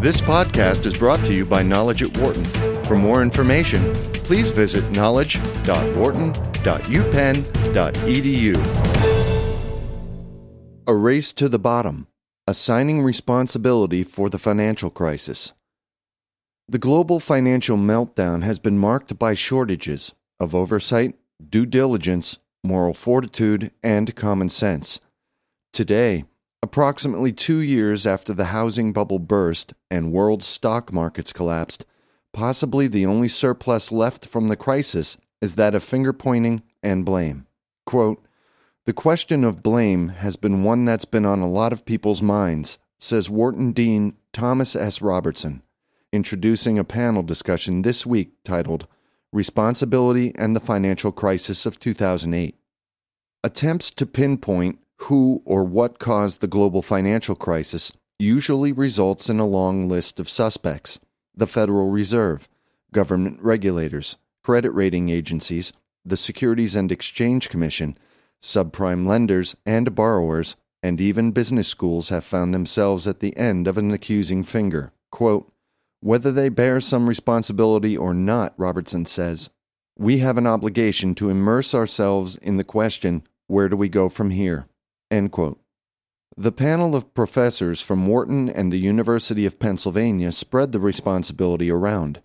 This podcast is brought to you by Knowledge at Wharton. For more information, please visit knowledge.wharton.upenn.edu. A Race to the Bottom Assigning Responsibility for the Financial Crisis. The global financial meltdown has been marked by shortages of oversight, due diligence, moral fortitude, and common sense. Today, approximately two years after the housing bubble burst and world stock markets collapsed, possibly the only surplus left from the crisis is that of finger pointing and blame. Quote, the question of blame has been one that's been on a lot of people's minds, says Wharton Dean Thomas S. Robertson, introducing a panel discussion this week titled Responsibility and the Financial Crisis of 2008. Attempts to pinpoint who or what caused the global financial crisis usually results in a long list of suspects the Federal Reserve, government regulators, credit rating agencies, the Securities and Exchange Commission, subprime lenders and borrowers, and even business schools have found themselves at the end of an accusing finger. Quote, Whether they bear some responsibility or not, Robertson says, we have an obligation to immerse ourselves in the question where do we go from here? End quote. The panel of professors from Wharton and the University of Pennsylvania spread the responsibility around.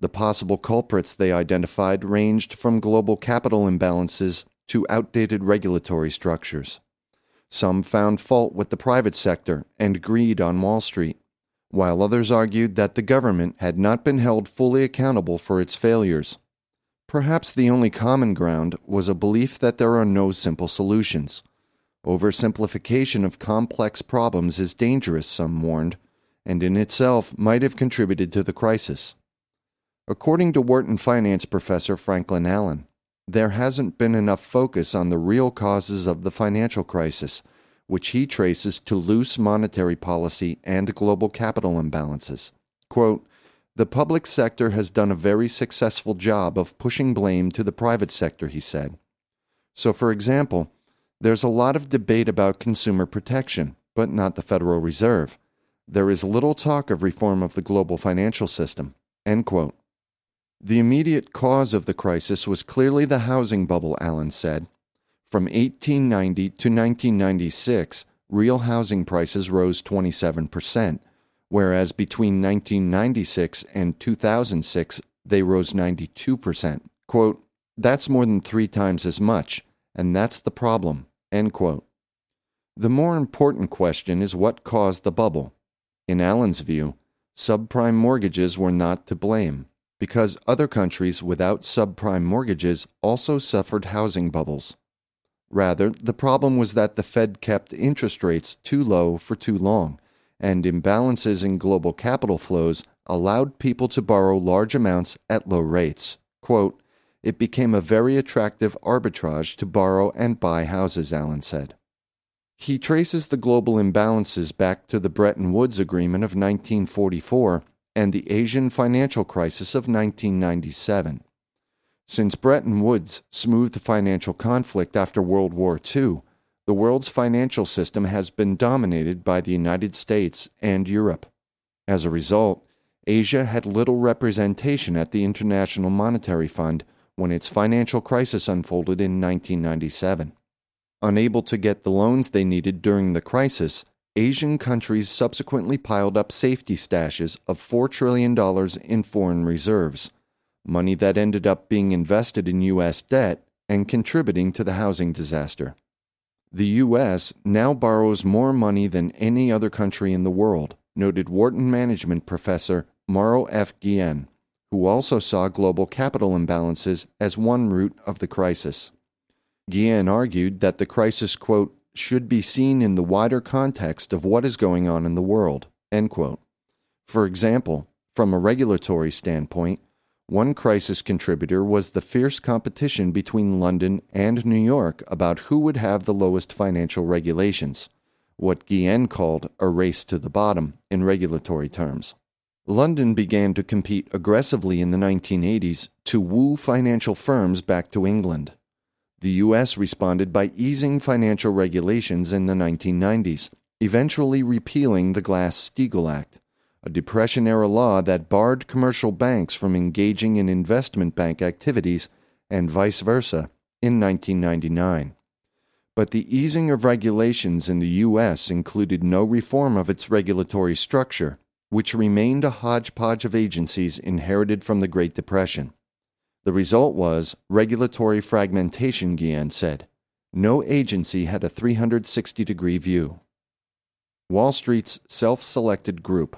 The possible culprits they identified ranged from global capital imbalances to outdated regulatory structures. Some found fault with the private sector and greed on Wall Street, while others argued that the government had not been held fully accountable for its failures. Perhaps the only common ground was a belief that there are no simple solutions. Oversimplification of complex problems is dangerous, some warned, and in itself might have contributed to the crisis. According to Wharton finance professor Franklin Allen, there hasn't been enough focus on the real causes of the financial crisis, which he traces to loose monetary policy and global capital imbalances. Quote, the public sector has done a very successful job of pushing blame to the private sector, he said. So, for example, there's a lot of debate about consumer protection, but not the Federal Reserve. There is little talk of reform of the global financial system. End quote. The immediate cause of the crisis was clearly the housing bubble, Allen said. From 1890 to 1996, real housing prices rose 27% whereas between 1996 and 2006, they rose 92%. Quote, that's more than three times as much, and that's the problem. End quote. The more important question is what caused the bubble. In Allen's view, subprime mortgages were not to blame, because other countries without subprime mortgages also suffered housing bubbles. Rather, the problem was that the Fed kept interest rates too low for too long and imbalances in global capital flows allowed people to borrow large amounts at low rates. Quote, it became a very attractive arbitrage to borrow and buy houses, Allen said. He traces the global imbalances back to the Bretton Woods Agreement of 1944 and the Asian financial crisis of 1997. Since Bretton Woods smoothed the financial conflict after World War II, the world's financial system has been dominated by the United States and Europe. As a result, Asia had little representation at the International Monetary Fund when its financial crisis unfolded in 1997. Unable to get the loans they needed during the crisis, Asian countries subsequently piled up safety stashes of $4 trillion in foreign reserves, money that ended up being invested in U.S. debt and contributing to the housing disaster. The U.S. now borrows more money than any other country in the world, noted Wharton management professor Mauro F. Guillen, who also saw global capital imbalances as one root of the crisis. Guillen argued that the crisis, quote, should be seen in the wider context of what is going on in the world, end quote. For example, from a regulatory standpoint, one crisis contributor was the fierce competition between London and New York about who would have the lowest financial regulations, what Guillen called a race to the bottom in regulatory terms. London began to compete aggressively in the 1980s to woo financial firms back to England. The U.S. responded by easing financial regulations in the 1990s, eventually repealing the Glass Steagall Act a Depression era law that barred commercial banks from engaging in investment bank activities and vice versa in 1999. But the easing of regulations in the U.S. included no reform of its regulatory structure, which remained a hodgepodge of agencies inherited from the Great Depression. The result was regulatory fragmentation, Guillen said. No agency had a 360 degree view. Wall Street's self selected group.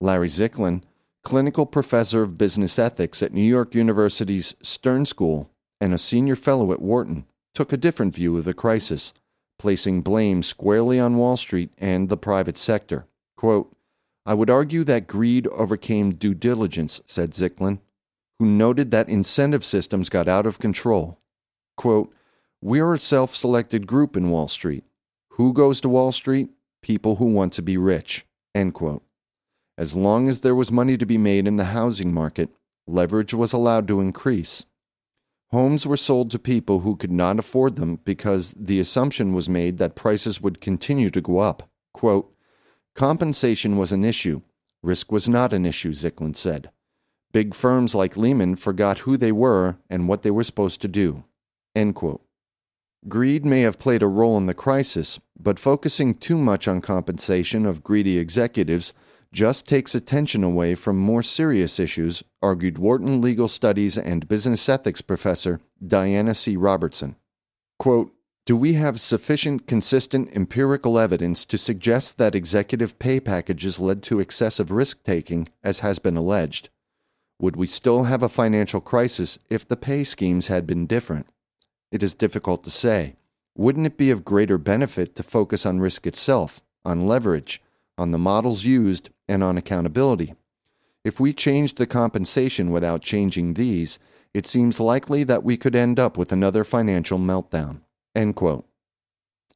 Larry Zicklin, clinical professor of business ethics at New York University's Stern School and a senior fellow at Wharton, took a different view of the crisis, placing blame squarely on Wall Street and the private sector. Quote, I would argue that greed overcame due diligence, said Zicklin, who noted that incentive systems got out of control. Quote, We're a self selected group in Wall Street. Who goes to Wall Street? People who want to be rich. End quote. As long as there was money to be made in the housing market, leverage was allowed to increase. Homes were sold to people who could not afford them because the assumption was made that prices would continue to go up. Quote, Compensation was an issue. Risk was not an issue, Zicklin said. Big firms like Lehman forgot who they were and what they were supposed to do. Greed may have played a role in the crisis, but focusing too much on compensation of greedy executives just takes attention away from more serious issues, argued Wharton Legal Studies and Business Ethics professor Diana C. Robertson. Quote, do we have sufficient consistent empirical evidence to suggest that executive pay packages led to excessive risk taking, as has been alleged? Would we still have a financial crisis if the pay schemes had been different? It is difficult to say. Wouldn't it be of greater benefit to focus on risk itself, on leverage, on the models used, and on accountability. If we changed the compensation without changing these, it seems likely that we could end up with another financial meltdown.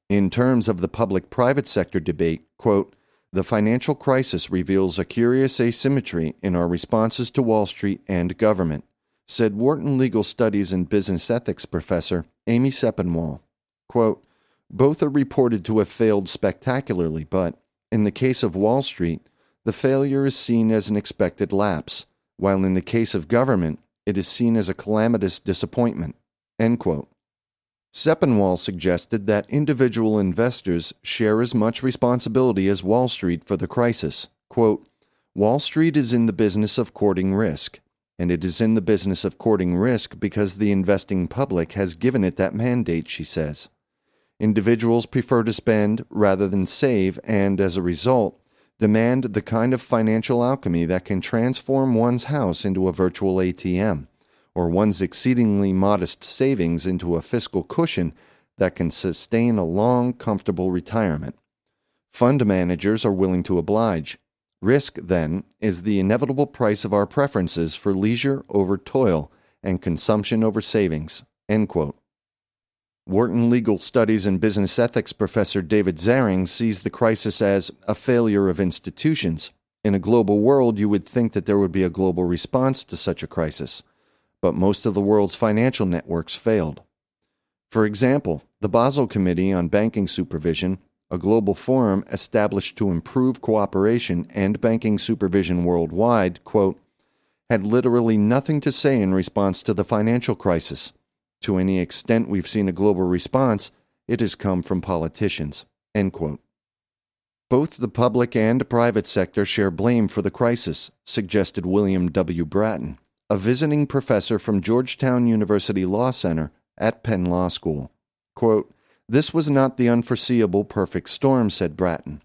In terms of the public private sector debate, quote, the financial crisis reveals a curious asymmetry in our responses to Wall Street and government, said Wharton Legal Studies and Business Ethics professor Amy Sepinwall. Quote, both are reported to have failed spectacularly, but in the case of Wall Street, the failure is seen as an expected lapse, while in the case of government, it is seen as a calamitous disappointment. Sepinwall suggested that individual investors share as much responsibility as Wall Street for the crisis. Quote, Wall Street is in the business of courting risk, and it is in the business of courting risk because the investing public has given it that mandate, she says. Individuals prefer to spend rather than save, and as a result, demand the kind of financial alchemy that can transform one's house into a virtual ATM, or one's exceedingly modest savings into a fiscal cushion that can sustain a long, comfortable retirement. Fund managers are willing to oblige. Risk, then, is the inevitable price of our preferences for leisure over toil and consumption over savings. Wharton Legal Studies and Business Ethics professor David Zaring sees the crisis as a failure of institutions. In a global world, you would think that there would be a global response to such a crisis, but most of the world's financial networks failed. For example, the Basel Committee on Banking Supervision, a global forum established to improve cooperation and banking supervision worldwide, quote, had literally nothing to say in response to the financial crisis to any extent we've seen a global response, it has come from politicians. Both the public and private sector share blame for the crisis, suggested William W. Bratton, a visiting professor from Georgetown University Law Center at Penn Law School. Quote, this was not the unforeseeable perfect storm, said Bratton,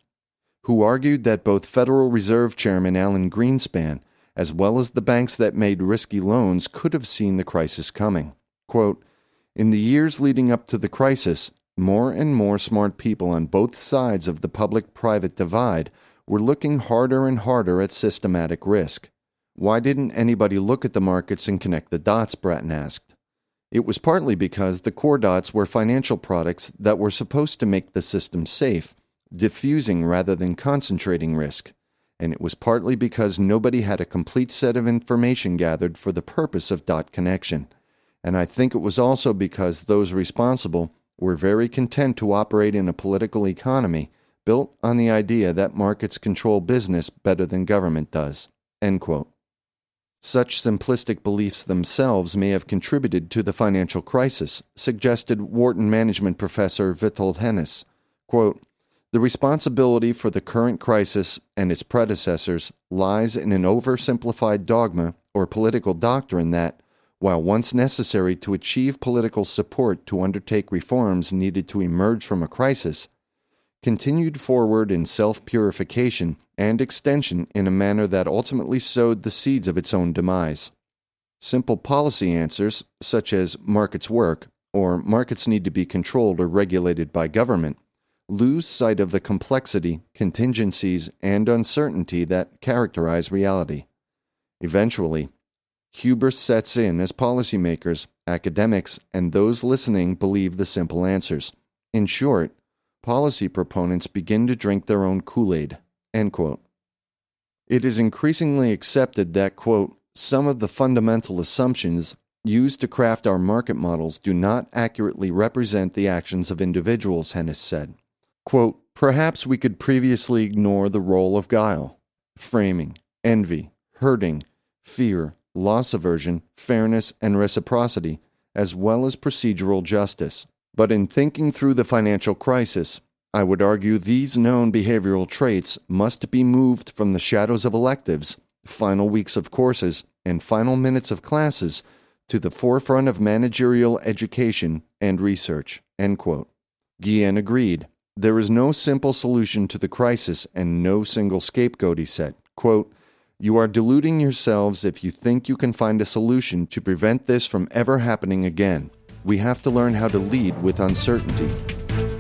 who argued that both Federal Reserve Chairman Alan Greenspan, as well as the banks that made risky loans, could have seen the crisis coming. Quote, in the years leading up to the crisis, more and more smart people on both sides of the public private divide were looking harder and harder at systematic risk. Why didn't anybody look at the markets and connect the dots? Bratton asked. It was partly because the core dots were financial products that were supposed to make the system safe, diffusing rather than concentrating risk. And it was partly because nobody had a complete set of information gathered for the purpose of dot connection and I think it was also because those responsible were very content to operate in a political economy built on the idea that markets control business better than government does. End quote. Such simplistic beliefs themselves may have contributed to the financial crisis, suggested Wharton management professor Witold Henisz. Quote, the responsibility for the current crisis and its predecessors lies in an oversimplified dogma or political doctrine that, while once necessary to achieve political support to undertake reforms needed to emerge from a crisis, continued forward in self purification and extension in a manner that ultimately sowed the seeds of its own demise. Simple policy answers, such as markets work or markets need to be controlled or regulated by government, lose sight of the complexity, contingencies, and uncertainty that characterize reality. Eventually, hubris sets in as policymakers, academics, and those listening believe the simple answers. In short, policy proponents begin to drink their own Kool Aid. It is increasingly accepted that, quote, some of the fundamental assumptions used to craft our market models do not accurately represent the actions of individuals, Henisz said. Quote, Perhaps we could previously ignore the role of guile, framing, envy, hurting, fear, loss aversion, fairness, and reciprocity, as well as procedural justice. But in thinking through the financial crisis, I would argue these known behavioral traits must be moved from the shadows of electives, final weeks of courses, and final minutes of classes to the forefront of managerial education and research. End quote. Guillen agreed. There is no simple solution to the crisis and no single scapegoat, he said. Quote, you are deluding yourselves if you think you can find a solution to prevent this from ever happening again. We have to learn how to lead with uncertainty.